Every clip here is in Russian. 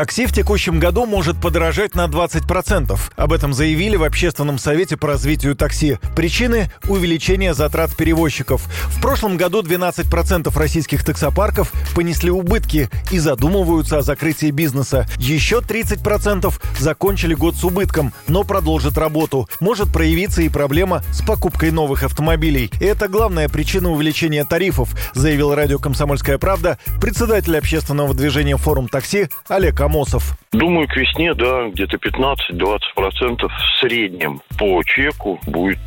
Такси в текущем году может подорожать на 20%. Об этом заявили в Общественном совете по развитию такси. Причины – увеличение затрат перевозчиков. В прошлом году 12% российских таксопарков понесли убытки и задумываются о закрытии бизнеса. Еще 30% закончили год с убытком, но продолжат работу. Может проявиться и проблема с покупкой новых автомобилей. И это главная причина увеличения тарифов, заявил радио «Комсомольская правда» председатель общественного движения «Форум такси» Олег Амосов. Думаю, к весне, да, где-то 15-20% в среднем по чеку будет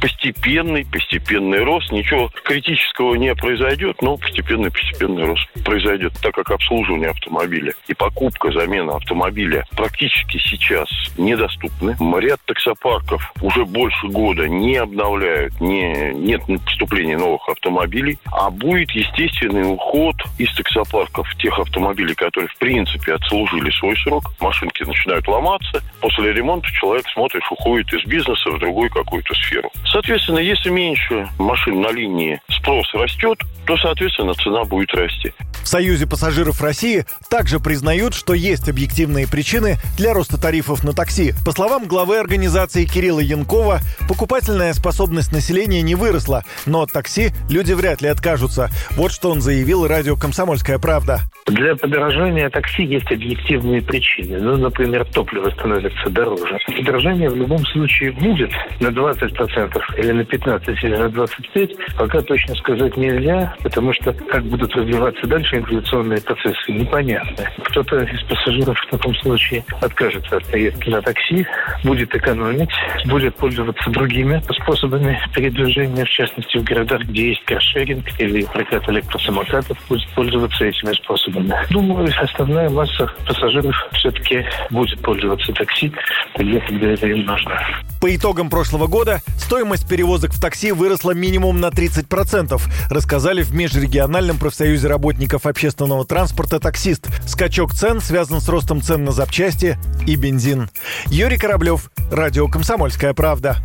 постепенный, постепенный рост. Ничего критического не произойдет, но постепенный, постепенный рост произойдет, так как обслуживание автомобиля и покупка, замена автомобиля практически сейчас недоступны. Ряд таксопарков уже больше года не обновляют, не, нет поступления новых автомобилей, а будет естественный уход из таксопарков тех автомобилей, которые в принципе отслужили свой срок машинки начинают ломаться. После ремонта человек, смотришь, уходит из бизнеса в другую какую-то сферу. Соответственно, если меньше машин на линии спрос растет, то, соответственно, цена будет расти. В Союзе пассажиров России также признают, что есть объективные причины для роста тарифов на такси. По словам главы организации Кирилла Янкова, покупательная способность населения не выросла, но от такси люди вряд ли откажутся. Вот что он заявил радио «Комсомольская правда». Для подорожания такси есть объективные причины. Ну, например, топливо становится дороже. Подорожание в любом случае будет на 20% или на 15% или на 25%. Пока точно сказать нельзя, потому что как будут развиваться дальше инфляционные процессы, непонятно. Кто-то из пассажиров в таком случае откажется от поездки на такси, будет экономить, будет пользоваться другими способами передвижения, в частности, в городах, где есть каршеринг или прокат электросамокатов, будет пользоваться этими способами. Думаю, основная масса пассажиров все-таки будет пользоваться такси тогда, когда это им нужно. По итогам прошлого года стоимость перевозок в такси выросла минимум на 30%, рассказали в Межрегиональном профсоюзе работников общественного транспорта «Таксист». Скачок цен связан с ростом цен на запчасти и бензин. Юрий Кораблев, Радио «Комсомольская правда».